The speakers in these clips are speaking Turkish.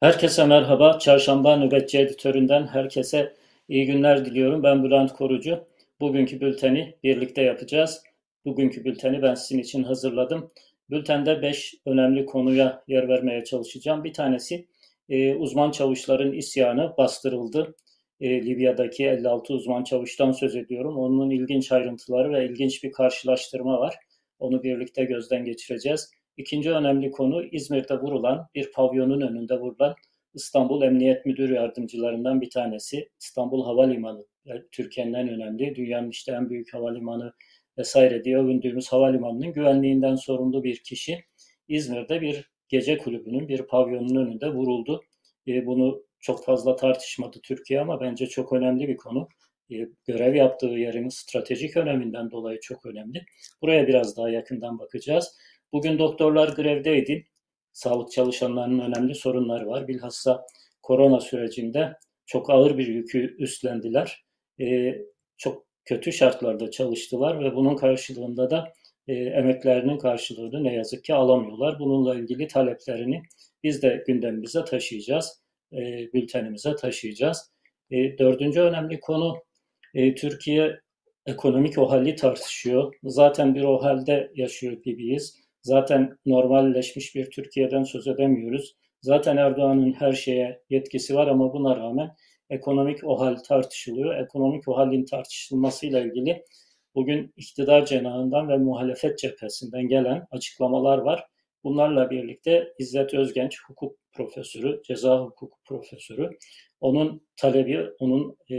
Herkese merhaba. Çarşamba Nöbetçi Editörü'nden herkese iyi günler diliyorum. Ben Bülent Korucu. Bugünkü bülteni birlikte yapacağız. Bugünkü bülteni ben sizin için hazırladım. Bültende 5 önemli konuya yer vermeye çalışacağım. Bir tanesi e, uzman çavuşların isyanı bastırıldı. E, Libya'daki 56 uzman çavuştan söz ediyorum. Onun ilginç ayrıntıları ve ilginç bir karşılaştırma var. Onu birlikte gözden geçireceğiz. İkinci önemli konu İzmir'de vurulan bir pavyonun önünde vurulan İstanbul Emniyet Müdür Yardımcılarından bir tanesi. İstanbul Havalimanı Türkiye'nin en önemli, dünyanın işte en büyük havalimanı vesaire diye övündüğümüz havalimanının güvenliğinden sorumlu bir kişi İzmir'de bir gece kulübünün, bir pavyonun önünde vuruldu. E, bunu çok fazla tartışmadı Türkiye ama bence çok önemli bir konu. E, görev yaptığı yerin stratejik öneminden dolayı çok önemli. Buraya biraz daha yakından bakacağız. Bugün doktorlar grevdeydi. Sağlık çalışanlarının önemli sorunları var. Bilhassa korona sürecinde çok ağır bir yükü üstlendiler. Ee, çok kötü şartlarda çalıştılar ve bunun karşılığında da e, emeklerinin karşılığını ne yazık ki alamıyorlar. Bununla ilgili taleplerini biz de gündemimize taşıyacağız, e, bültenimize taşıyacağız. E, dördüncü önemli konu e, Türkiye ekonomik o hali tartışıyor. Zaten bir o halde yaşıyor gibiyiz. Zaten normalleşmiş bir Türkiye'den söz edemiyoruz. Zaten Erdoğan'ın her şeye yetkisi var ama buna rağmen ekonomik o hal tartışılıyor. Ekonomik o halin tartışılmasıyla ilgili bugün iktidar cenahından ve muhalefet cephesinden gelen açıklamalar var. Bunlarla birlikte İzzet Özgenç, hukuk profesörü, ceza hukuku profesörü, onun talebi, onun e,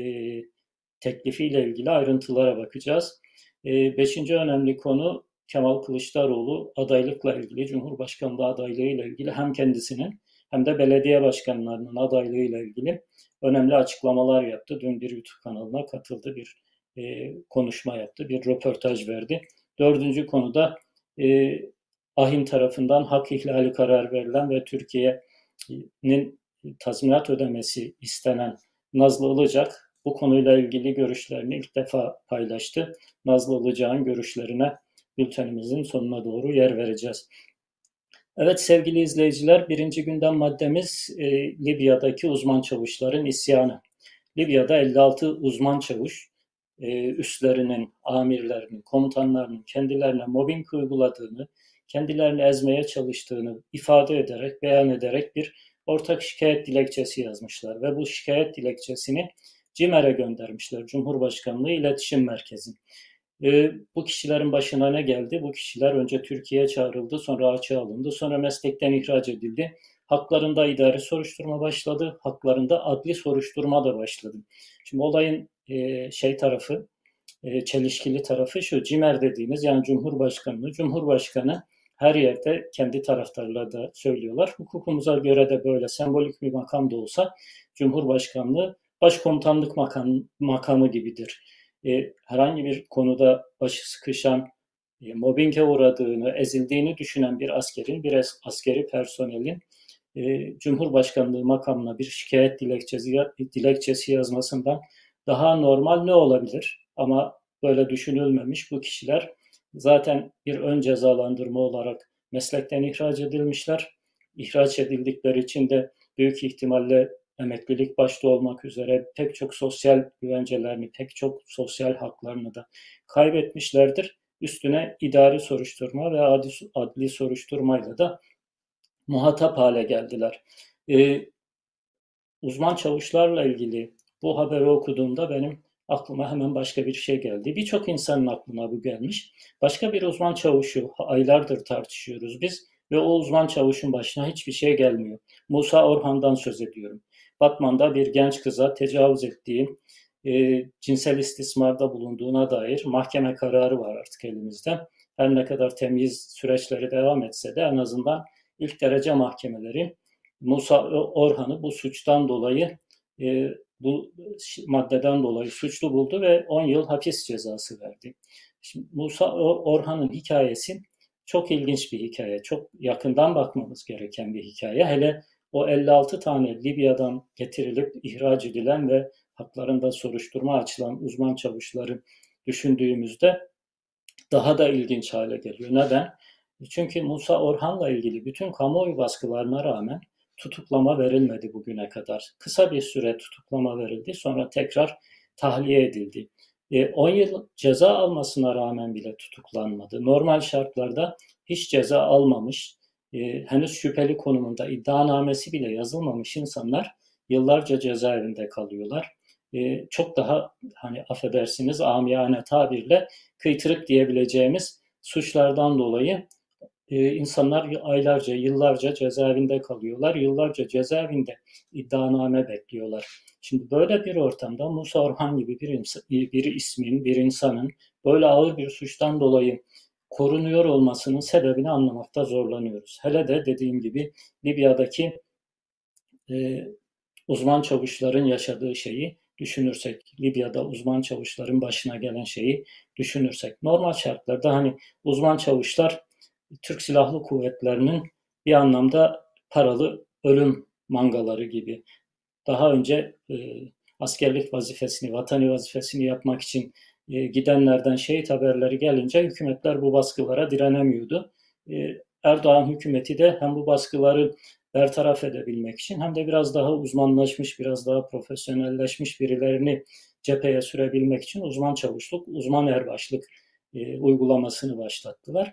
teklifiyle ilgili ayrıntılara bakacağız. E, beşinci önemli konu Kemal Kılıçdaroğlu adaylıkla ilgili, Cumhurbaşkanlığı adaylığıyla ilgili hem kendisinin hem de belediye başkanlarının adaylığıyla ilgili önemli açıklamalar yaptı. Dün bir YouTube kanalına katıldı, bir e, konuşma yaptı, bir röportaj verdi. Dördüncü konuda e, AHİM tarafından hak ihlali karar verilen ve Türkiye'nin tazminat ödemesi istenen Nazlı Ilıcak bu konuyla ilgili görüşlerini ilk defa paylaştı. Nazlı Ilıcak'ın görüşlerine bültenimizin sonuna doğru yer vereceğiz. Evet sevgili izleyiciler, birinci gündem maddemiz e, Libya'daki uzman çavuşların isyanı. Libya'da 56 uzman çavuş e, üstlerinin, amirlerinin, komutanlarının kendilerine mobbing uyguladığını, kendilerini ezmeye çalıştığını ifade ederek, beyan ederek bir ortak şikayet dilekçesi yazmışlar ve bu şikayet dilekçesini CİMER'e göndermişler, Cumhurbaşkanlığı İletişim Merkezi. E, bu kişilerin başına ne geldi? Bu kişiler önce Türkiye'ye çağrıldı, sonra açığa alındı, sonra meslekten ihraç edildi. Haklarında idari soruşturma başladı, haklarında adli soruşturma da başladı. Şimdi olayın e, şey tarafı, e, çelişkili tarafı şu, CİMER dediğimiz yani Cumhurbaşkanlığı, Cumhurbaşkanı her yerde kendi taraftarları da söylüyorlar. Hukukumuza göre de böyle sembolik bir makam da olsa Cumhurbaşkanlığı başkomutanlık makam, makamı gibidir e, herhangi bir konuda başı sıkışan, e, mobbinge uğradığını, ezildiğini düşünen bir askerin, bir askeri personelin e, Cumhurbaşkanlığı makamına bir şikayet dilekçesi, dilekçesi yazmasından daha normal ne olabilir? Ama böyle düşünülmemiş bu kişiler zaten bir ön cezalandırma olarak meslekten ihraç edilmişler. İhraç edildikleri için de büyük ihtimalle emeklilik başta olmak üzere pek çok sosyal güvencelerini, pek çok sosyal haklarını da kaybetmişlerdir. Üstüne idari soruşturma ve adli, adli soruşturmayla da muhatap hale geldiler. Ee, uzman çavuşlarla ilgili bu haberi okuduğumda benim aklıma hemen başka bir şey geldi. Birçok insanın aklına bu gelmiş. Başka bir uzman çavuşu aylardır tartışıyoruz biz ve o uzman çavuşun başına hiçbir şey gelmiyor. Musa Orhan'dan söz ediyorum. Batman'da bir genç kıza tecavüz ettiği, e, cinsel istismarda bulunduğuna dair mahkeme kararı var artık elimizde. Her ne kadar temiz süreçleri devam etse de en azından ilk derece mahkemeleri Musa Orhan'ı bu suçtan dolayı e, bu maddeden dolayı suçlu buldu ve 10 yıl hapis cezası verdi. Şimdi Musa Orhan'ın hikayesi çok ilginç bir hikaye. Çok yakından bakmamız gereken bir hikaye. Hele o 56 tane Libya'dan getirilip ihraç edilen ve haklarında soruşturma açılan uzman çavuşları düşündüğümüzde daha da ilginç hale geliyor. Neden? Çünkü Musa Orhan'la ilgili bütün kamuoyu baskılarına rağmen tutuklama verilmedi bugüne kadar. Kısa bir süre tutuklama verildi sonra tekrar tahliye edildi. 10 e, yıl ceza almasına rağmen bile tutuklanmadı. Normal şartlarda hiç ceza almamış, e, henüz şüpheli konumunda iddianamesi bile yazılmamış insanlar yıllarca cezaevinde kalıyorlar. E, çok daha hani affedersiniz amiyane tabirle kıytırık diyebileceğimiz suçlardan dolayı e, insanlar aylarca, yıllarca cezaevinde kalıyorlar. Yıllarca cezaevinde iddianame bekliyorlar. Şimdi böyle bir ortamda Musa Orhan gibi bir, bir ismin, bir insanın böyle ağır bir suçtan dolayı korunuyor olmasının sebebini anlamakta zorlanıyoruz. Hele de dediğim gibi Libya'daki e, uzman çavuşların yaşadığı şeyi düşünürsek, Libya'da uzman çavuşların başına gelen şeyi düşünürsek, normal şartlarda hani uzman çavuşlar Türk Silahlı Kuvvetleri'nin bir anlamda paralı ölüm mangaları gibi. Daha önce e, askerlik vazifesini, vatani vazifesini yapmak için gidenlerden şehit haberleri gelince hükümetler bu baskılara direnemiyordu. E, Erdoğan hükümeti de hem bu baskıları bertaraf edebilmek için hem de biraz daha uzmanlaşmış, biraz daha profesyonelleşmiş birilerini cepheye sürebilmek için uzman çavuşluk, uzman erbaşlık e, uygulamasını başlattılar.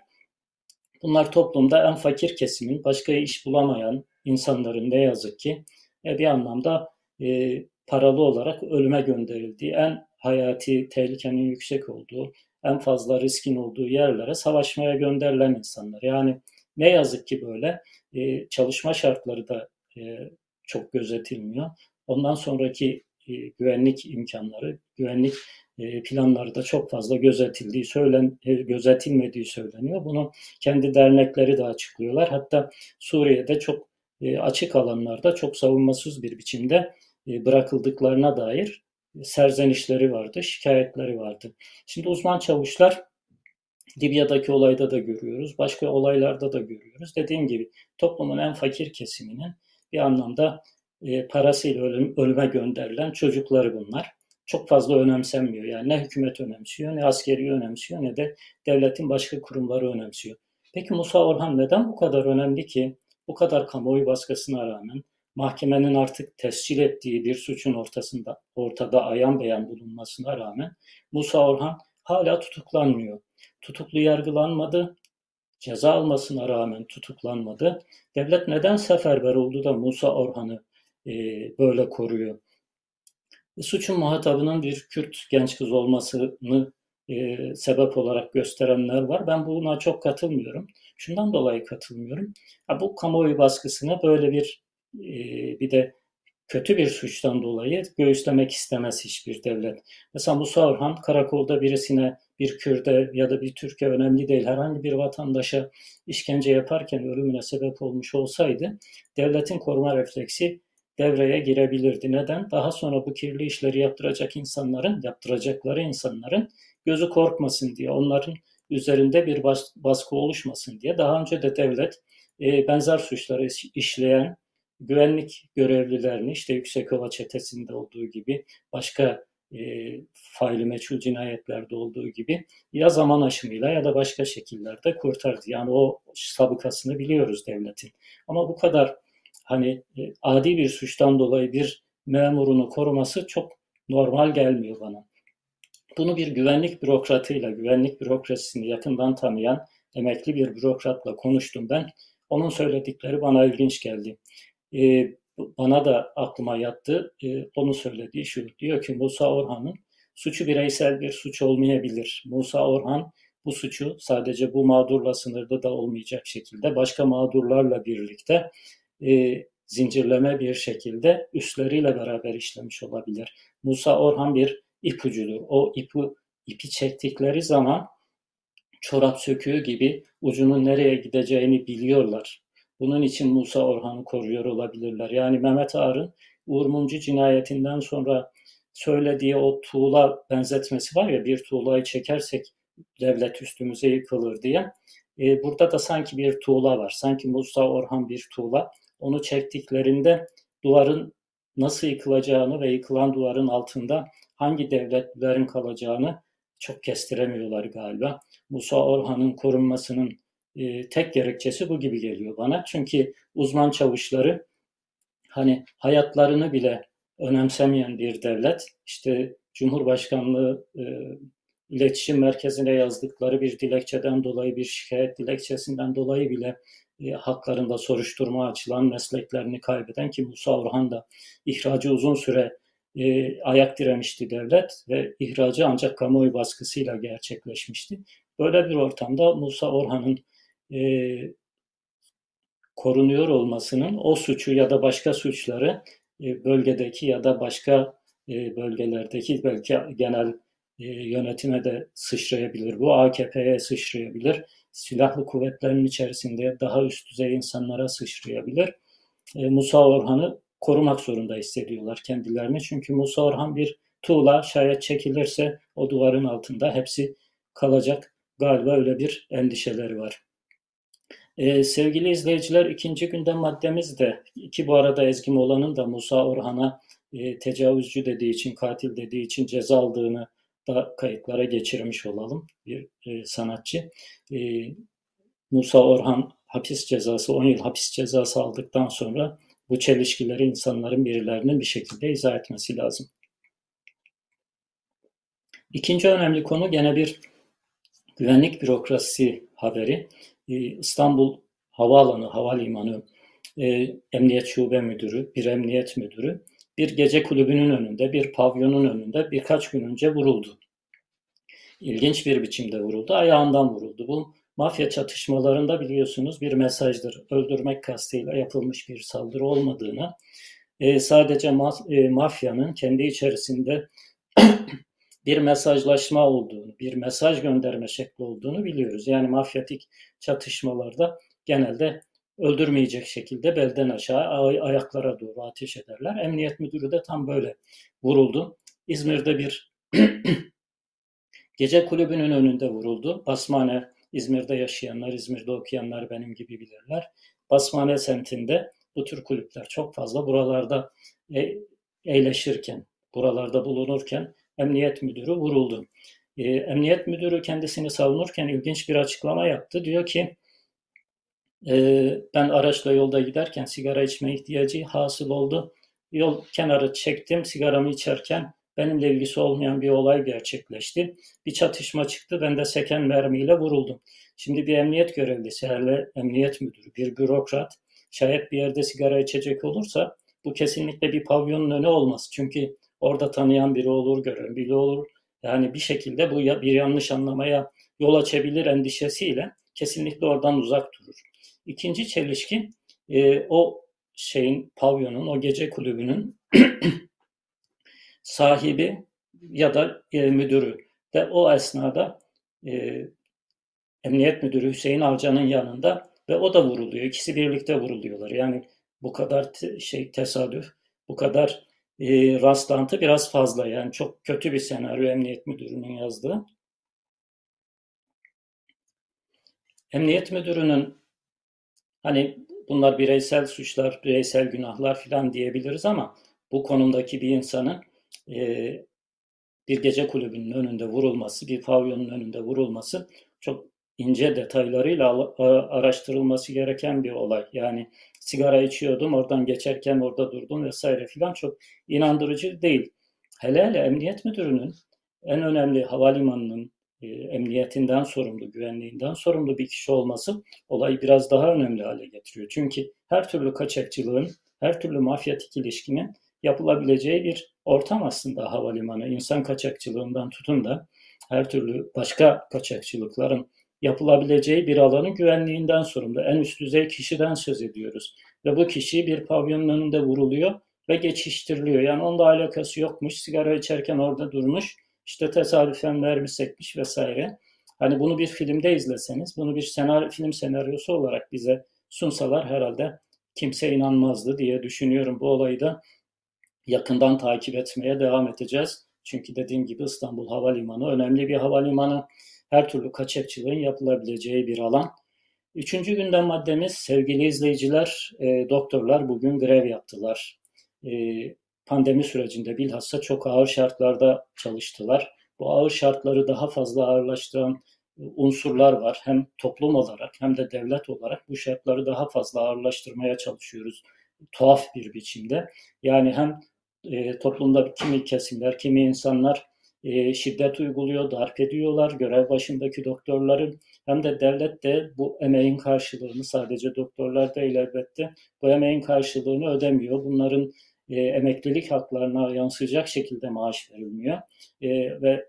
Bunlar toplumda en fakir kesimin, başka iş bulamayan insanların ne yazık ki e, bir anlamda e, paralı olarak ölüme gönderildiği, en hayati tehlikenin yüksek olduğu, en fazla riskin olduğu yerlere savaşmaya gönderilen insanlar. Yani ne yazık ki böyle e, çalışma şartları da e, çok gözetilmiyor. Ondan sonraki e, güvenlik imkanları, güvenlik e, planları da çok fazla gözetildiği söylen e, gözetilmediği söyleniyor. Bunu kendi dernekleri de açıklıyorlar. Hatta Suriye'de çok e, açık alanlarda çok savunmasız bir biçimde bırakıldıklarına dair serzenişleri vardı, şikayetleri vardı. Şimdi uzman çavuşlar Libya'daki olayda da görüyoruz, başka olaylarda da görüyoruz. Dediğim gibi toplumun en fakir kesiminin bir anlamda parasıyla ölüm, ölüme gönderilen çocukları bunlar çok fazla önemsenmiyor. Yani ne hükümet önemsiyor, ne askeri önemsiyor, ne de devletin başka kurumları önemsiyor. Peki Musa Orhan neden bu kadar önemli ki bu kadar kamuoyu baskısına rağmen mahkemenin artık tescil ettiği bir suçun ortasında ortada ayan beyan bulunmasına rağmen Musa Orhan hala tutuklanmıyor. Tutuklu yargılanmadı, ceza almasına rağmen tutuklanmadı. Devlet neden seferber oldu da Musa Orhan'ı e, böyle koruyor? suçun muhatabının bir Kürt genç kız olmasını e, sebep olarak gösterenler var. Ben buna çok katılmıyorum. Şundan dolayı katılmıyorum. Ha, bu kamuoyu baskısına böyle bir e, bir de kötü bir suçtan dolayı göğüslemek istemez hiçbir devlet. Mesela Musa Orhan karakolda birisine bir Kürt'e ya da bir Türk'e önemli değil herhangi bir vatandaşa işkence yaparken ölümüne sebep olmuş olsaydı devletin koruma refleksi devreye girebilirdi. Neden? Daha sonra bu kirli işleri yaptıracak insanların, yaptıracakları insanların gözü korkmasın diye, onların üzerinde bir bas, baskı oluşmasın diye. Daha önce de devlet benzer suçları işleyen güvenlik görevlilerini işte Yüksekova çetesinde olduğu gibi başka e, faili meçhul cinayetlerde olduğu gibi ya zaman aşımıyla ya da başka şekillerde kurtardı. Yani o sabıkasını biliyoruz devletin. Ama bu kadar hani e, adi bir suçtan dolayı bir memurunu koruması çok normal gelmiyor bana. Bunu bir güvenlik bürokratıyla, güvenlik bürokrasisini yakından tanıyan emekli bir bürokratla konuştum ben. Onun söyledikleri bana ilginç geldi. Ee, bana da aklıma yattı. Ee, onun söylediği şu. Diyor ki Musa Orhan'ın suçu bireysel bir suç olmayabilir. Musa Orhan bu suçu sadece bu mağdurla sınırda da olmayacak şekilde başka mağdurlarla birlikte e, zincirleme bir şekilde üstleriyle beraber işlemiş olabilir. Musa Orhan bir ipucudur. O ipi, ipi çektikleri zaman çorap söküğü gibi ucunun nereye gideceğini biliyorlar. Bunun için Musa Orhan'ı koruyor olabilirler. Yani Mehmet Ağar'ın Uğur Mumcu cinayetinden sonra söylediği o tuğla benzetmesi var ya bir tuğlayı çekersek devlet üstümüze yıkılır diye. E, burada da sanki bir tuğla var. Sanki Musa Orhan bir tuğla onu çektiklerinde duvarın nasıl yıkılacağını ve yıkılan duvarın altında hangi devletlerin kalacağını çok kestiremiyorlar galiba. Musa Orhan'ın korunmasının e, tek gerekçesi bu gibi geliyor bana. Çünkü uzman çavuşları hani hayatlarını bile önemsemeyen bir devlet, işte Cumhurbaşkanlığı e, iletişim merkezine yazdıkları bir dilekçeden dolayı, bir şikayet dilekçesinden dolayı bile e, haklarında soruşturma açılan, mesleklerini kaybeden ki Musa Orhan da ihracı uzun süre e, ayak diremişti devlet ve ihracı ancak kamuoyu baskısıyla gerçekleşmişti. Böyle bir ortamda Musa Orhan'ın e, korunuyor olmasının o suçu ya da başka suçları e, bölgedeki ya da başka e, bölgelerdeki belki genel e, yönetime de sıçrayabilir. Bu AKP'ye sıçrayabilir. Silahlı kuvvetlerin içerisinde daha üst düzey insanlara sıçrayabilir. Musa Orhan'ı korumak zorunda hissediyorlar kendilerini. Çünkü Musa Orhan bir tuğla şayet çekilirse o duvarın altında hepsi kalacak. Galiba öyle bir endişeleri var. Ee, sevgili izleyiciler ikinci gündem maddemiz de ki bu arada Ezgi Mola'nın da Musa Orhan'a e, tecavüzcü dediği için, katil dediği için ceza aldığını da kayıtlara geçirmiş olalım bir e, sanatçı. E, Musa Orhan hapis cezası, 10 yıl hapis cezası aldıktan sonra bu çelişkileri insanların birilerinin bir şekilde izah etmesi lazım. İkinci önemli konu gene bir güvenlik bürokrasisi haberi. Ee, İstanbul Havaalanı, Havalimanı e, Emniyet Şube Müdürü, bir emniyet müdürü bir gece kulübünün önünde, bir pavyonun önünde birkaç gün önce vuruldu. İlginç bir biçimde vuruldu, ayağından vuruldu. Bu mafya çatışmalarında biliyorsunuz bir mesajdır. Öldürmek kastıyla yapılmış bir saldırı olmadığını, e, sadece e, mafyanın kendi içerisinde bir mesajlaşma olduğunu, bir mesaj gönderme şekli olduğunu biliyoruz. Yani mafyatik çatışmalarda genelde öldürmeyecek şekilde belden aşağı ayaklara doğru ateş ederler. Emniyet müdürü de tam böyle vuruldu. İzmir'de bir gece kulübünün önünde vuruldu. Basmane, İzmir'de yaşayanlar, İzmir'de okuyanlar benim gibi bilirler. Basmane semtinde bu tür kulüpler çok fazla. Buralarda e, eğleşirken, buralarda bulunurken emniyet müdürü vuruldu. E, emniyet müdürü kendisini savunurken ilginç bir açıklama yaptı. Diyor ki e, ben araçla yolda giderken sigara içme ihtiyacı hasıl oldu. Yol kenarı çektim sigaramı içerken benimle ilgisi olmayan bir olay gerçekleşti. Bir çatışma çıktı. Ben de seken mermiyle vuruldum. Şimdi bir emniyet görevlisi, hele emniyet müdürü, bir bürokrat şayet bir yerde sigara içecek olursa bu kesinlikle bir pavyonun önü olmaz. Çünkü orada tanıyan biri olur, gören biri olur. Yani bir şekilde bu bir yanlış anlamaya yol açabilir endişesiyle kesinlikle oradan uzak durur. İkinci çelişki e, o şeyin pavyonun, o gece kulübünün sahibi ya da e, müdürü de o esnada e, emniyet müdürü Hüseyin Avcı'nın yanında ve o da vuruluyor. İkisi birlikte vuruluyorlar. Yani bu kadar te, şey tesadüf, bu kadar e, rastlantı biraz fazla. Yani çok kötü bir senaryo emniyet müdürünün yazdığı. Emniyet müdürünün hani bunlar bireysel suçlar, bireysel günahlar filan diyebiliriz ama bu konumdaki bir insanın e, bir gece kulübünün önünde vurulması, bir pavyonun önünde vurulması çok ince detaylarıyla araştırılması gereken bir olay. Yani sigara içiyordum, oradan geçerken orada durdum vesaire filan çok inandırıcı değil. Hele hele emniyet müdürünün en önemli havalimanının e, emniyetinden sorumlu, güvenliğinden sorumlu bir kişi olması olayı biraz daha önemli hale getiriyor. Çünkü her türlü kaçakçılığın, her türlü mafyatik ilişkinin yapılabileceği bir ortam aslında havalimanı. İnsan kaçakçılığından tutun da her türlü başka kaçakçılıkların yapılabileceği bir alanın güvenliğinden sorumlu. En üst düzey kişiden söz ediyoruz. Ve bu kişi bir pavyonun önünde vuruluyor ve geçiştiriliyor. Yani onunla alakası yokmuş. Sigara içerken orada durmuş. İşte tesadüfen mermi sekmiş vesaire. Hani bunu bir filmde izleseniz, bunu bir senaryo, film senaryosu olarak bize sunsalar herhalde kimse inanmazdı diye düşünüyorum. Bu olayı da yakından takip etmeye devam edeceğiz. Çünkü dediğim gibi İstanbul Havalimanı önemli bir havalimanı. Her türlü kaçakçılığın yapılabileceği bir alan. Üçüncü gündem maddemiz sevgili izleyiciler, e, doktorlar bugün grev yaptılar. E, pandemi sürecinde bilhassa çok ağır şartlarda çalıştılar. Bu ağır şartları daha fazla ağırlaştıran e, unsurlar var. Hem toplum olarak hem de devlet olarak bu şartları daha fazla ağırlaştırmaya çalışıyoruz tuhaf bir biçimde. Yani hem e, toplumda kimi kesimler, kimi insanlar e, şiddet uyguluyor, darp ediyorlar görev başındaki doktorların hem de devlet de bu emeğin karşılığını sadece doktorlar değil elbette bu emeğin karşılığını ödemiyor. Bunların e, emeklilik haklarına yansıyacak şekilde maaş verilmiyor e, ve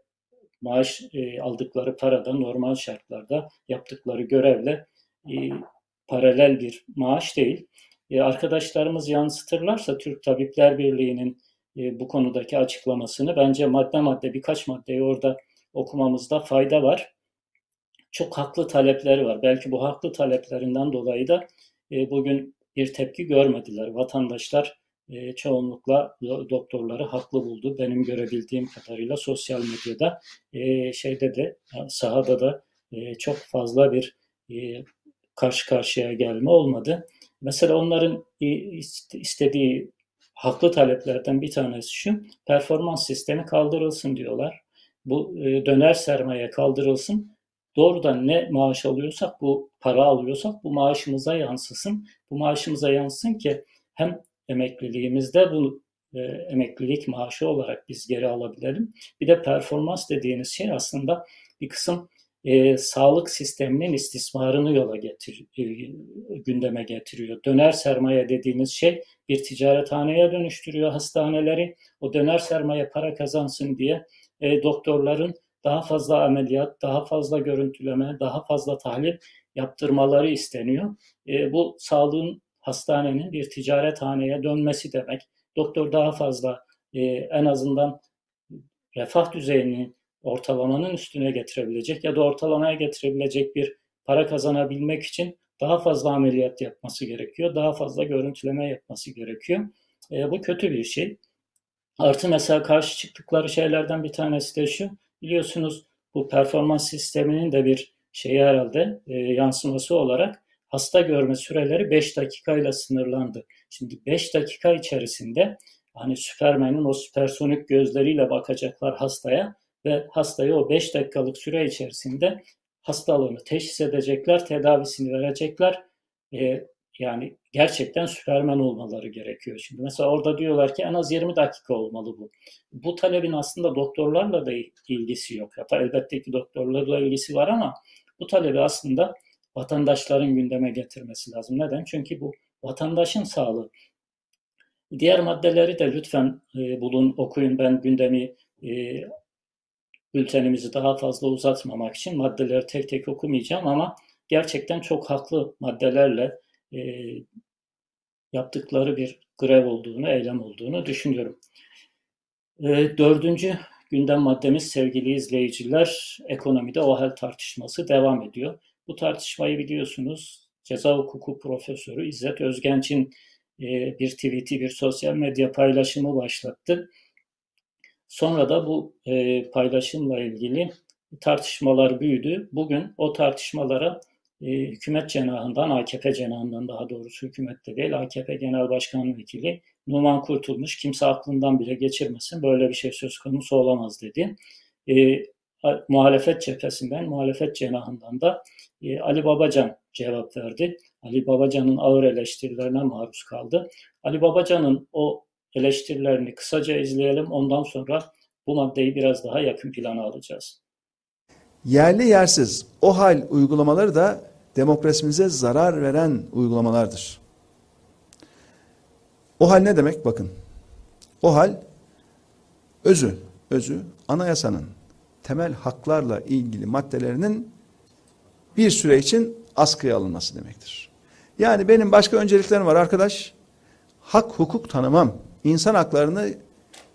maaş e, aldıkları parada normal şartlarda yaptıkları görevle e, paralel bir maaş değil. E, arkadaşlarımız yansıtırlarsa Türk Tabipler Birliği'nin bu konudaki açıklamasını bence madde madde birkaç maddeyi orada okumamızda fayda var. Çok haklı talepleri var. Belki bu haklı taleplerinden dolayı da e, bugün bir tepki görmediler. Vatandaşlar e, çoğunlukla doktorları haklı buldu. Benim görebildiğim kadarıyla sosyal medyada e, şeyde de sahada da e, çok fazla bir e, karşı karşıya gelme olmadı. Mesela onların istediği haklı taleplerden bir tanesi şu, performans sistemi kaldırılsın diyorlar. Bu e, döner sermaye kaldırılsın. Doğrudan ne maaş alıyorsak, bu para alıyorsak bu maaşımıza yansısın. Bu maaşımıza yansısın ki hem emekliliğimizde bu e, emeklilik maaşı olarak biz geri alabilelim. Bir de performans dediğiniz şey aslında bir kısım e, sağlık sisteminin istismarını yola getir, e, gündeme getiriyor. Döner sermaye dediğimiz şey bir ticarethaneye dönüştürüyor hastaneleri. O döner sermaye para kazansın diye e, doktorların daha fazla ameliyat, daha fazla görüntüleme, daha fazla tahlil yaptırmaları isteniyor. E, bu sağlığın hastanenin bir ticarethaneye dönmesi demek. Doktor daha fazla e, en azından refah düzeyini ortalamanın üstüne getirebilecek ya da ortalamaya getirebilecek bir para kazanabilmek için daha fazla ameliyat yapması gerekiyor. Daha fazla görüntüleme yapması gerekiyor. E, bu kötü bir şey. Artı mesela karşı çıktıkları şeylerden bir tanesi de şu. Biliyorsunuz bu performans sisteminin de bir şeyi herhalde e, yansıması olarak hasta görme süreleri 5 dakikayla sınırlandı. Şimdi 5 dakika içerisinde hani Süpermen'in o süpersonik gözleriyle bakacaklar hastaya ve hastaya o 5 dakikalık süre içerisinde hastalığını teşhis edecekler, tedavisini verecekler. E, yani gerçekten süpermen olmaları gerekiyor. Şimdi mesela orada diyorlar ki en az 20 dakika olmalı bu. Bu talebin aslında doktorlarla da ilgisi yok. Hatta elbette ki doktorlarla ilgisi var ama bu talebi aslında vatandaşların gündeme getirmesi lazım. Neden? Çünkü bu vatandaşın sağlığı. Diğer maddeleri de lütfen e, bulun, okuyun. Ben gündemi e, bültenimizi daha fazla uzatmamak için maddeleri tek tek okumayacağım ama gerçekten çok haklı maddelerle e, yaptıkları bir grev olduğunu, eylem olduğunu düşünüyorum. E, dördüncü gündem maddemiz sevgili izleyiciler, ekonomide o hal tartışması devam ediyor. Bu tartışmayı biliyorsunuz ceza hukuku profesörü İzzet Özgenç'in e, bir tweet'i, bir sosyal medya paylaşımı başlattı. Sonra da bu e, paylaşımla ilgili tartışmalar büyüdü. Bugün o tartışmalara e, hükümet cenahından, AKP cenahından daha doğrusu hükümette değil, AKP Genel Başkan Vekili Numan Kurtulmuş kimse aklından bile geçirmesin böyle bir şey söz konusu olamaz dedi. E, muhalefet cephesinden, muhalefet cenahından da e, Ali Babacan cevap verdi. Ali Babacan'ın ağır eleştirilerine maruz kaldı. Ali Babacan'ın o eleştirilerini kısaca izleyelim. Ondan sonra bu maddeyi biraz daha yakın plana alacağız. Yerli yersiz o hal uygulamaları da demokrasimize zarar veren uygulamalardır. O hal ne demek? Bakın. O hal özü, özü anayasanın temel haklarla ilgili maddelerinin bir süre için askıya alınması demektir. Yani benim başka önceliklerim var arkadaş. Hak hukuk tanımam insan haklarını,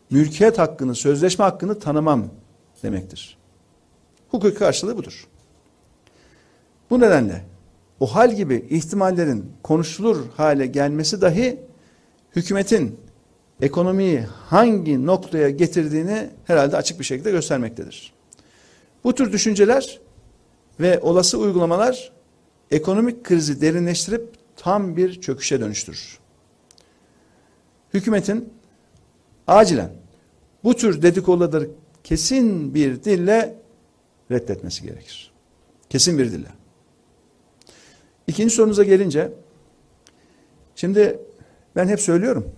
mülkiyet hakkını, sözleşme hakkını tanımam demektir. Hukuki karşılığı budur. Bu nedenle o hal gibi ihtimallerin konuşulur hale gelmesi dahi hükümetin ekonomiyi hangi noktaya getirdiğini herhalde açık bir şekilde göstermektedir. Bu tür düşünceler ve olası uygulamalar ekonomik krizi derinleştirip tam bir çöküşe dönüştürür hükümetin acilen bu tür dedikoduları kesin bir dille reddetmesi gerekir. Kesin bir dille. İkinci sorunuza gelince şimdi Ben hep söylüyorum.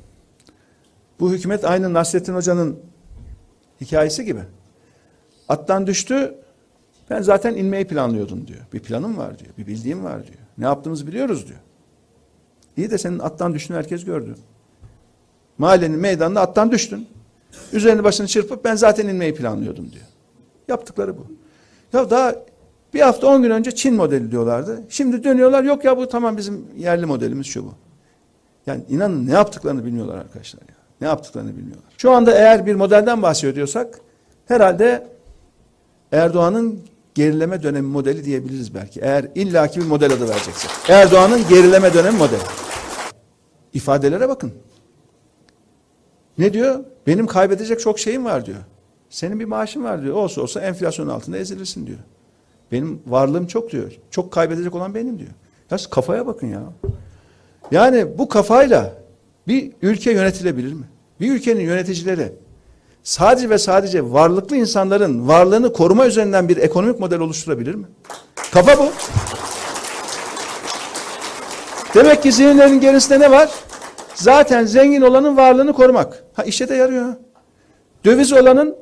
Bu hükümet aynı Nasrettin Hoca'nın hikayesi gibi. Attan düştü, ben zaten inmeyi planlıyordum diyor. Bir planım var diyor, bir bildiğim var diyor. Ne yaptığımızı biliyoruz diyor. İyi de senin attan düştüğünü herkes gördü. Mahallenin meydanında attan düştün. Üzerini başını çırpıp ben zaten inmeyi planlıyordum diyor. Yaptıkları bu. Ya daha bir hafta on gün önce Çin modeli diyorlardı. Şimdi dönüyorlar yok ya bu tamam bizim yerli modelimiz şu bu. Yani inanın ne yaptıklarını bilmiyorlar arkadaşlar ya. Ne yaptıklarını bilmiyorlar. Şu anda eğer bir modelden bahsediyorsak herhalde Erdoğan'ın gerileme dönemi modeli diyebiliriz belki. Eğer illaki bir model adı vereceksek. Erdoğan'ın gerileme dönemi modeli. İfadelere bakın. Ne diyor? Benim kaybedecek çok şeyim var diyor. Senin bir maaşın var diyor. Olsa olsa enflasyon altında ezilirsin diyor. Benim varlığım çok diyor. Çok kaybedecek olan benim diyor. Ya kafaya bakın ya. Yani bu kafayla bir ülke yönetilebilir mi? Bir ülkenin yöneticileri sadece ve sadece varlıklı insanların varlığını koruma üzerinden bir ekonomik model oluşturabilir mi? Kafa bu. Demek ki zihinlerin gerisinde ne var? Zaten zengin olanın varlığını korumak. Ha işe de yarıyor. Döviz olanın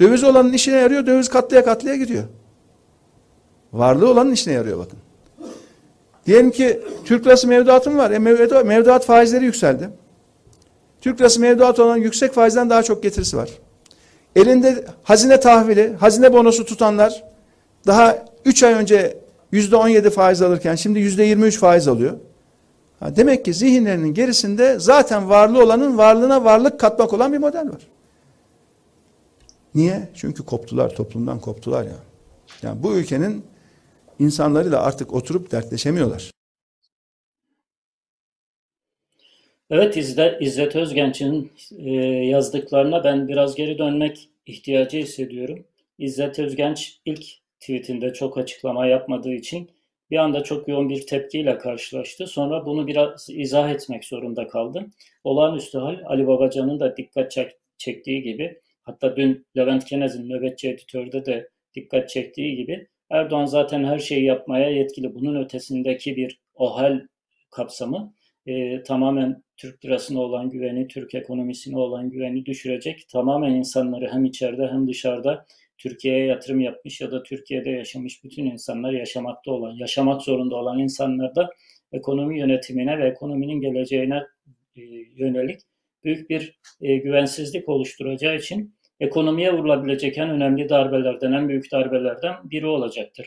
döviz olanın işine yarıyor. Döviz katlaya katlaya gidiyor. Varlığı olanın işine yarıyor bakın. Diyelim ki Türk lirası mevduatım var. E mevduat, mevduat faizleri yükseldi. Türk lirası mevduat olan yüksek faizden daha çok getirisi var. Elinde hazine tahvili, hazine bonosu tutanlar daha 3 ay önce yüzde 17 faiz alırken şimdi yüzde 23 faiz alıyor. Demek ki zihinlerinin gerisinde zaten varlığı olanın varlığına varlık katmak olan bir model var. Niye? Çünkü koptular, toplumdan koptular ya. Yani bu ülkenin insanlarıyla artık oturup dertleşemiyorlar. Evet İzzet, İzzet Özgenç'in e, yazdıklarına ben biraz geri dönmek ihtiyacı hissediyorum. İzzet Özgenç ilk tweetinde çok açıklama yapmadığı için bir anda çok yoğun bir tepkiyle karşılaştı. Sonra bunu biraz izah etmek zorunda kaldım. Olağanüstü hal Ali Babacan'ın da dikkat çektiği gibi hatta dün Levent Kenez'in nöbetçi editörde de dikkat çektiği gibi Erdoğan zaten her şeyi yapmaya yetkili. Bunun ötesindeki bir OHAL kapsamı e, tamamen Türk lirasına olan güveni, Türk ekonomisine olan güveni düşürecek. Tamamen insanları hem içeride hem dışarıda Türkiye'ye yatırım yapmış ya da Türkiye'de yaşamış bütün insanlar yaşamakta olan, yaşamak zorunda olan insanlar da ekonomi yönetimine ve ekonominin geleceğine e, yönelik büyük bir e, güvensizlik oluşturacağı için ekonomiye vurulabilecek en önemli darbelerden, en büyük darbelerden biri olacaktır.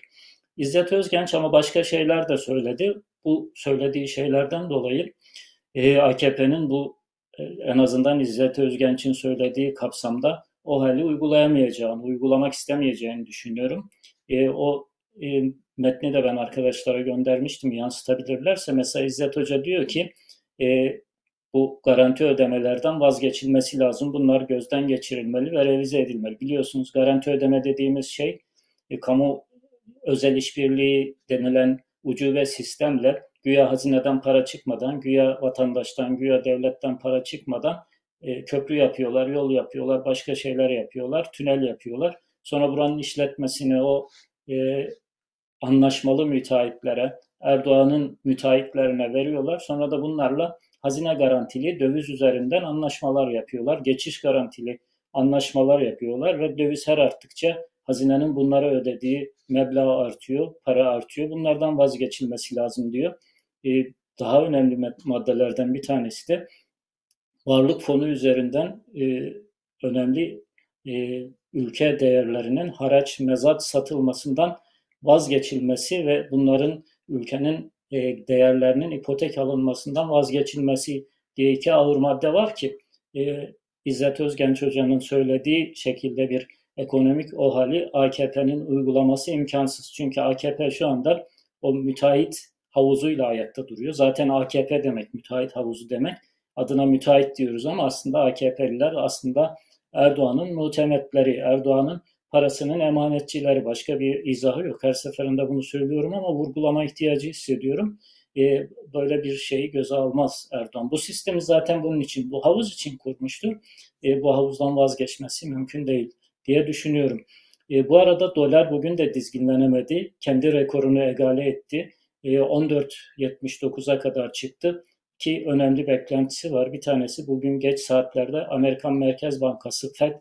İzzet Özgenç ama başka şeyler de söyledi. Bu söylediği şeylerden dolayı e, AKP'nin bu en azından İzzet Özgenç'in söylediği kapsamda o hali uygulayamayacağını, uygulamak istemeyeceğini düşünüyorum. E, o e, metni de ben arkadaşlara göndermiştim yansıtabilirlerse. Mesela İzzet Hoca diyor ki e, bu garanti ödemelerden vazgeçilmesi lazım. Bunlar gözden geçirilmeli ve revize edilmeli. Biliyorsunuz garanti ödeme dediğimiz şey e, kamu özel işbirliği denilen ucube sistemle güya hazineden para çıkmadan, güya vatandaştan, güya devletten para çıkmadan e, köprü yapıyorlar, yol yapıyorlar, başka şeyler yapıyorlar, tünel yapıyorlar. Sonra buranın işletmesini o e, anlaşmalı müteahhitlere, Erdoğan'ın müteahhitlerine veriyorlar. Sonra da bunlarla hazine garantili döviz üzerinden anlaşmalar yapıyorlar. Geçiş garantili anlaşmalar yapıyorlar ve döviz her arttıkça hazinenin bunlara ödediği meblağ artıyor, para artıyor. Bunlardan vazgeçilmesi lazım diyor. Ee, daha önemli maddelerden bir tanesi de varlık fonu üzerinden e, önemli e, ülke değerlerinin haraç, mezat satılmasından vazgeçilmesi ve bunların ülkenin e, değerlerinin ipotek alınmasından vazgeçilmesi diye iki ağır madde var ki e, İzzet Özgenç Hoca'nın söylediği şekilde bir ekonomik o hali AKP'nin uygulaması imkansız. Çünkü AKP şu anda o müteahhit havuzuyla ayakta duruyor. Zaten AKP demek, müteahhit havuzu demek. Adına müteahhit diyoruz ama aslında AKP'liler aslında Erdoğan'ın muhtemetleri, Erdoğan'ın parasının emanetçileri. Başka bir izahı yok. Her seferinde bunu söylüyorum ama vurgulama ihtiyacı hissediyorum. Ee, böyle bir şeyi göze almaz Erdoğan. Bu sistemi zaten bunun için, bu havuz için kurmuştur. Ee, bu havuzdan vazgeçmesi mümkün değil diye düşünüyorum. E, bu arada dolar bugün de dizginlenemedi. Kendi rekorunu egale etti. E, 14.79'a kadar çıktı. İki önemli beklentisi var. Bir tanesi bugün geç saatlerde Amerikan Merkez Bankası FED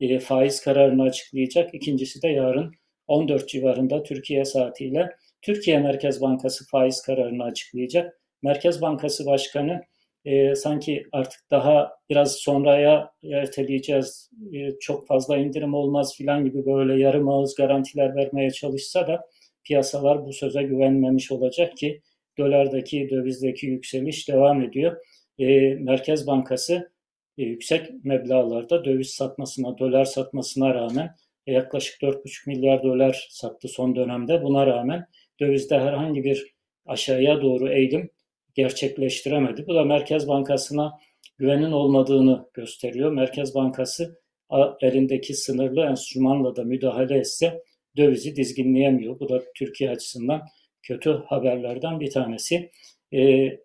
e, faiz kararını açıklayacak. İkincisi de yarın 14 civarında Türkiye saatiyle Türkiye Merkez Bankası faiz kararını açıklayacak. Merkez Bankası Başkanı e, sanki artık daha biraz sonraya erteleyeceğiz, e, çok fazla indirim olmaz filan gibi böyle yarım ağız garantiler vermeye çalışsa da piyasalar bu söze güvenmemiş olacak ki dolardaki, dövizdeki yükseliş devam ediyor. E, Merkez Bankası e, yüksek meblalarda döviz satmasına, dolar satmasına rağmen e, yaklaşık 4,5 milyar dolar sattı son dönemde. Buna rağmen dövizde herhangi bir aşağıya doğru eğilim gerçekleştiremedi. Bu da Merkez Bankası'na güvenin olmadığını gösteriyor. Merkez Bankası elindeki sınırlı enstrümanla da müdahale etse dövizi dizginleyemiyor. Bu da Türkiye açısından kötü haberlerden bir tanesi. Ee,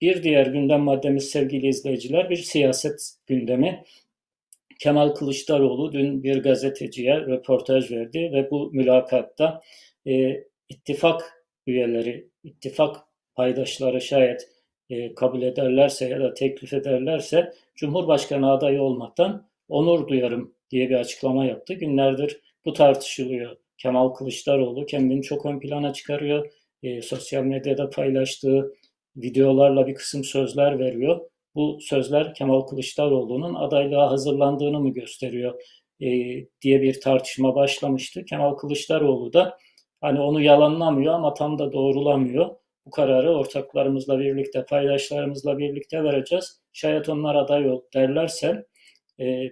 bir diğer gündem maddemiz sevgili izleyiciler bir siyaset gündemi. Kemal Kılıçdaroğlu dün bir gazeteciye röportaj verdi ve bu mülakatta e, ittifak üyeleri, ittifak paydaşları şayet e, kabul ederlerse ya da teklif ederlerse Cumhurbaşkanı adayı olmaktan onur duyarım diye bir açıklama yaptı. Günlerdir bu tartışılıyor. Kemal Kılıçdaroğlu kendini çok ön plana çıkarıyor. E, sosyal medyada paylaştığı videolarla bir kısım sözler veriyor. Bu sözler Kemal Kılıçdaroğlu'nun adaylığa hazırlandığını mı gösteriyor e, diye bir tartışma başlamıştı. Kemal Kılıçdaroğlu da hani onu yalanlamıyor ama tam da doğrulamıyor. Bu kararı ortaklarımızla birlikte, paydaşlarımızla birlikte vereceğiz. Şayet onlar aday ol derlerse e,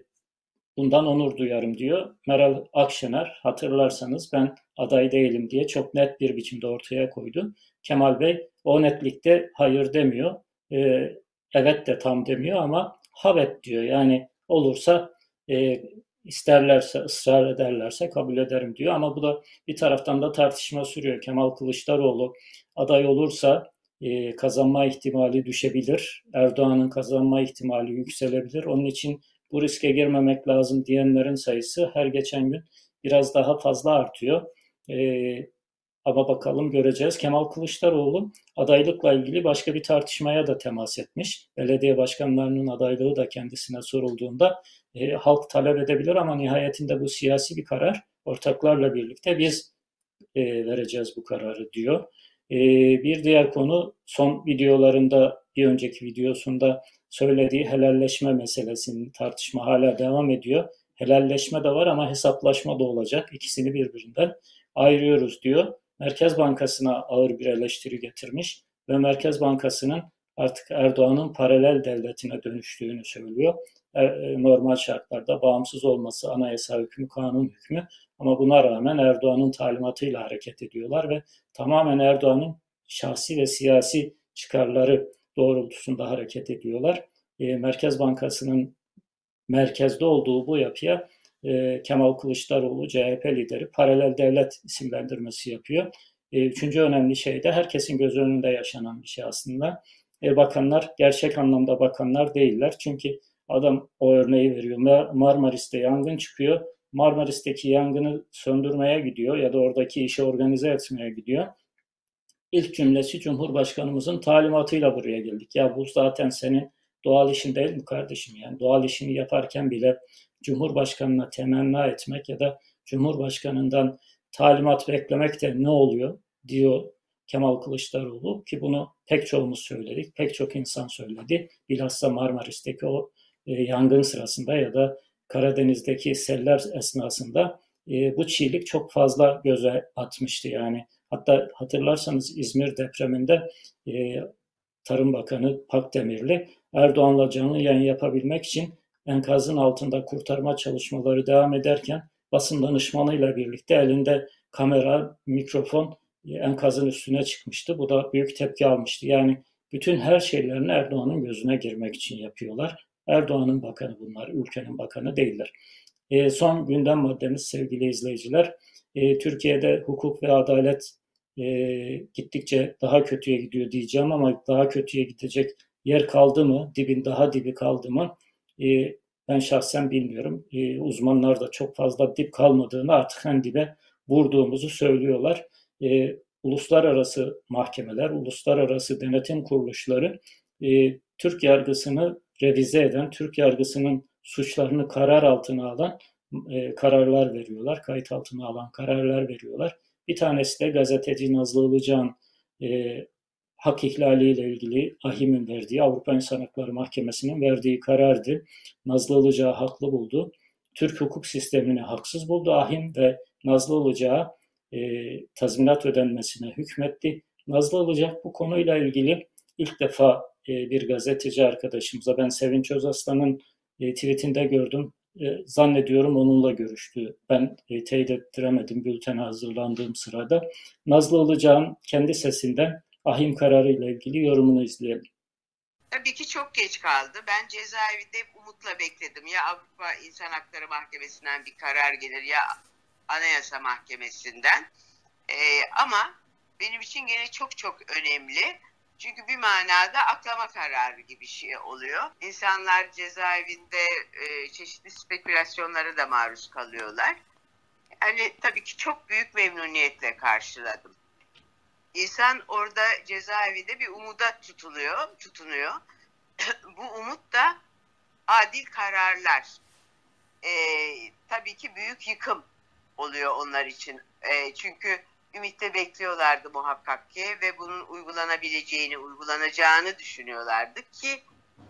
bundan onur duyarım diyor. Meral Akşener hatırlarsanız ben aday değilim diye çok net bir biçimde ortaya koydu. Kemal Bey o netlikte hayır demiyor. E, evet de tam demiyor ama havet diyor. Yani olursa e, isterlerse, ısrar ederlerse kabul ederim diyor. Ama bu da bir taraftan da tartışma sürüyor. Kemal Kılıçdaroğlu aday olursa e, kazanma ihtimali düşebilir. Erdoğan'ın kazanma ihtimali yükselebilir. Onun için bu riske girmemek lazım diyenlerin sayısı her geçen gün biraz daha fazla artıyor. E, ama bakalım göreceğiz. Kemal Kılıçdaroğlu adaylıkla ilgili başka bir tartışmaya da temas etmiş. Belediye başkanlarının adaylığı da kendisine sorulduğunda e, halk talep edebilir ama nihayetinde bu siyasi bir karar. Ortaklarla birlikte biz e, vereceğiz bu kararı diyor. E, bir diğer konu son videolarında bir önceki videosunda söylediği helalleşme meselesinin tartışma hala devam ediyor. Helalleşme de var ama hesaplaşma da olacak. İkisini birbirinden ayırıyoruz diyor. Merkez Bankası'na ağır bir eleştiri getirmiş ve Merkez Bankası'nın artık Erdoğan'ın paralel devletine dönüştüğünü söylüyor. E, e, normal şartlarda bağımsız olması anayasa hükmü, kanun hükmü ama buna rağmen Erdoğan'ın talimatıyla hareket ediyorlar ve tamamen Erdoğan'ın şahsi ve siyasi çıkarları doğrultusunda hareket ediyorlar. E, Merkez Bankası'nın merkezde olduğu bu yapıya e, Kemal Kılıçdaroğlu CHP lideri paralel devlet isimlendirmesi yapıyor. E, üçüncü önemli şey de herkesin göz önünde yaşanan bir şey aslında. E, bakanlar gerçek anlamda bakanlar değiller. Çünkü adam o örneği veriyor. Marmaris'te yangın çıkıyor. Marmaris'teki yangını söndürmeye gidiyor ya da oradaki işi organize etmeye gidiyor. İlk cümlesi Cumhurbaşkanımızın talimatıyla buraya geldik. Ya bu zaten senin doğal işin değil mi kardeşim? Yani doğal işini yaparken bile Cumhurbaşkanına temenna etmek ya da Cumhurbaşkanından talimat beklemek de ne oluyor diyor Kemal Kılıçdaroğlu ki bunu pek çoğumuz söyledik, pek çok insan söyledi. Bilhassa Marmaris'teki o e, yangın sırasında ya da Karadeniz'deki seller esnasında e, bu çiğlik çok fazla göze atmıştı yani. Hatta hatırlarsanız İzmir depreminde e, Tarım Bakanı Pakdemirli Erdoğan'la canlı yayın yapabilmek için enkazın altında kurtarma çalışmaları devam ederken basın danışmanıyla birlikte elinde kamera, mikrofon e, enkazın üstüne çıkmıştı. Bu da büyük tepki almıştı. Yani bütün her şeylerini Erdoğan'ın gözüne girmek için yapıyorlar. Erdoğan'ın bakanı bunlar, ülkenin bakanı değiller. E, son gündem maddemiz sevgili izleyiciler. E, Türkiye'de hukuk ve adalet e, gittikçe daha kötüye gidiyor diyeceğim ama daha kötüye gidecek yer kaldı mı, dibin daha dibi kaldı mı e, ben şahsen bilmiyorum. E, uzmanlar da çok fazla dip kalmadığını artık en dibe vurduğumuzu söylüyorlar. E, uluslararası mahkemeler, uluslararası denetim kuruluşları e, Türk yargısını revize eden, Türk yargısının suçlarını karar altına alan e, kararlar veriyorlar, kayıt altına alan kararlar veriyorlar. Bir tanesi de gazeteci Nazlı Ilıcan e, hak ihlaliyle ilgili AHİM'in verdiği, Avrupa İnsan Hakları Mahkemesi'nin verdiği karardı. Nazlı Ilıcağı haklı buldu. Türk hukuk sistemini haksız buldu AHİM ve Nazlı Ilıcağı e, tazminat ödenmesine hükmetti. Nazlı Ilıcak bu konuyla ilgili ilk defa e, bir gazeteci arkadaşımıza, ben Sevinç Özaslan'ın e, tweetinde gördüm. E, zannediyorum onunla görüştü. Ben e, teyit ettiremedim bültene hazırlandığım sırada. Nazlı Ilıcak'ın kendi sesinden ahim kararı ile ilgili yorumunu izleyelim. Tabii ki çok geç kaldı. Ben cezaevinde umutla bekledim. Ya Avrupa İnsan Hakları Mahkemesi'nden bir karar gelir ya Anayasa Mahkemesi'nden. Ee, ama benim için gene çok çok önemli. Çünkü bir manada aklama kararı gibi şey oluyor. İnsanlar cezaevinde e, çeşitli spekülasyonlara da maruz kalıyorlar. Yani tabii ki çok büyük memnuniyetle karşıladım. İnsan orada cezaevinde bir umuda tutuluyor, tutunuyor. Bu umut da adil kararlar. E, tabii ki büyük yıkım oluyor onlar için. E, çünkü ümitle bekliyorlardı muhakkak ki ve bunun uygulanabileceğini, uygulanacağını düşünüyorlardı ki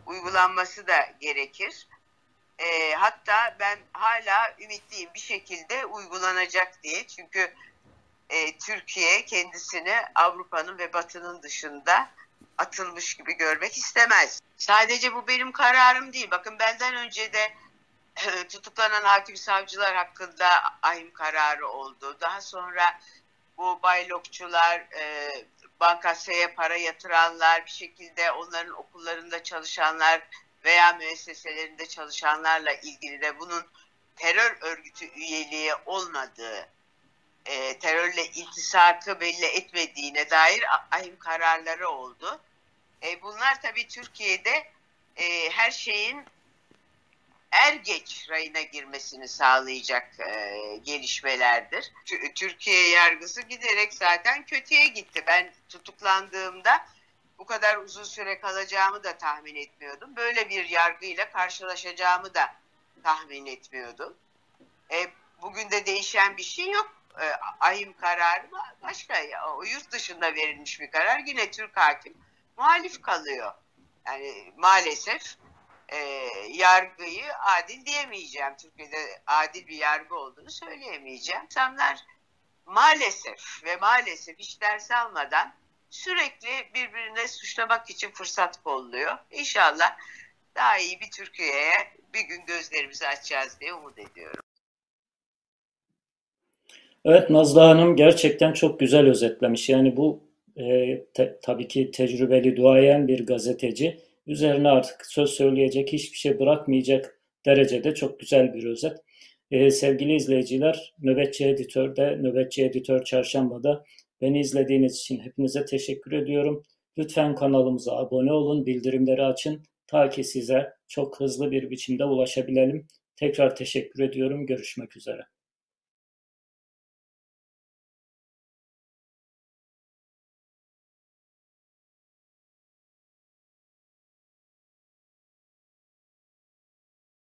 uygulanması da gerekir. E, hatta ben hala ümitliyim bir şekilde uygulanacak diye. Çünkü e, Türkiye kendisini Avrupa'nın ve Batı'nın dışında atılmış gibi görmek istemez. Sadece bu benim kararım değil. Bakın benden önce de tutuklanan hakim savcılar hakkında ahim kararı oldu. Daha sonra bu baylokçular, e, bankasaya para yatıranlar, bir şekilde onların okullarında çalışanlar veya müesseselerinde çalışanlarla ilgili de bunun terör örgütü üyeliği olmadığı, e, terörle iltisakı belli etmediğine dair ahim kararları oldu. E, bunlar tabii Türkiye'de e, her şeyin er geç rayına girmesini sağlayacak e, gelişmelerdir. T- Türkiye yargısı giderek zaten kötüye gitti. Ben tutuklandığımda bu kadar uzun süre kalacağımı da tahmin etmiyordum. Böyle bir yargıyla karşılaşacağımı da tahmin etmiyordum. E, bugün de değişen bir şey yok. E, ahim kararı başka ya, o yurt dışında verilmiş bir karar. Yine Türk hakim muhalif kalıyor. Yani maalesef e, yargıyı adil diyemeyeceğim. Türkiye'de adil bir yargı olduğunu söyleyemeyeceğim. İnsanlar maalesef ve maalesef hiç ders almadan sürekli birbirine suçlamak için fırsat kolluyor. İnşallah daha iyi bir Türkiye'ye bir gün gözlerimizi açacağız diye umut ediyorum. Evet Nazlı Hanım gerçekten çok güzel özetlemiş. Yani bu e, te, tabii ki tecrübeli duayen bir gazeteci üzerine artık söz söyleyecek hiçbir şey bırakmayacak derecede çok güzel bir özet. Ee, sevgili izleyiciler, Nöbetçi Editör'de, Nöbetçi Editör Çarşamba'da beni izlediğiniz için hepinize teşekkür ediyorum. Lütfen kanalımıza abone olun, bildirimleri açın ta ki size çok hızlı bir biçimde ulaşabilelim. Tekrar teşekkür ediyorum. Görüşmek üzere.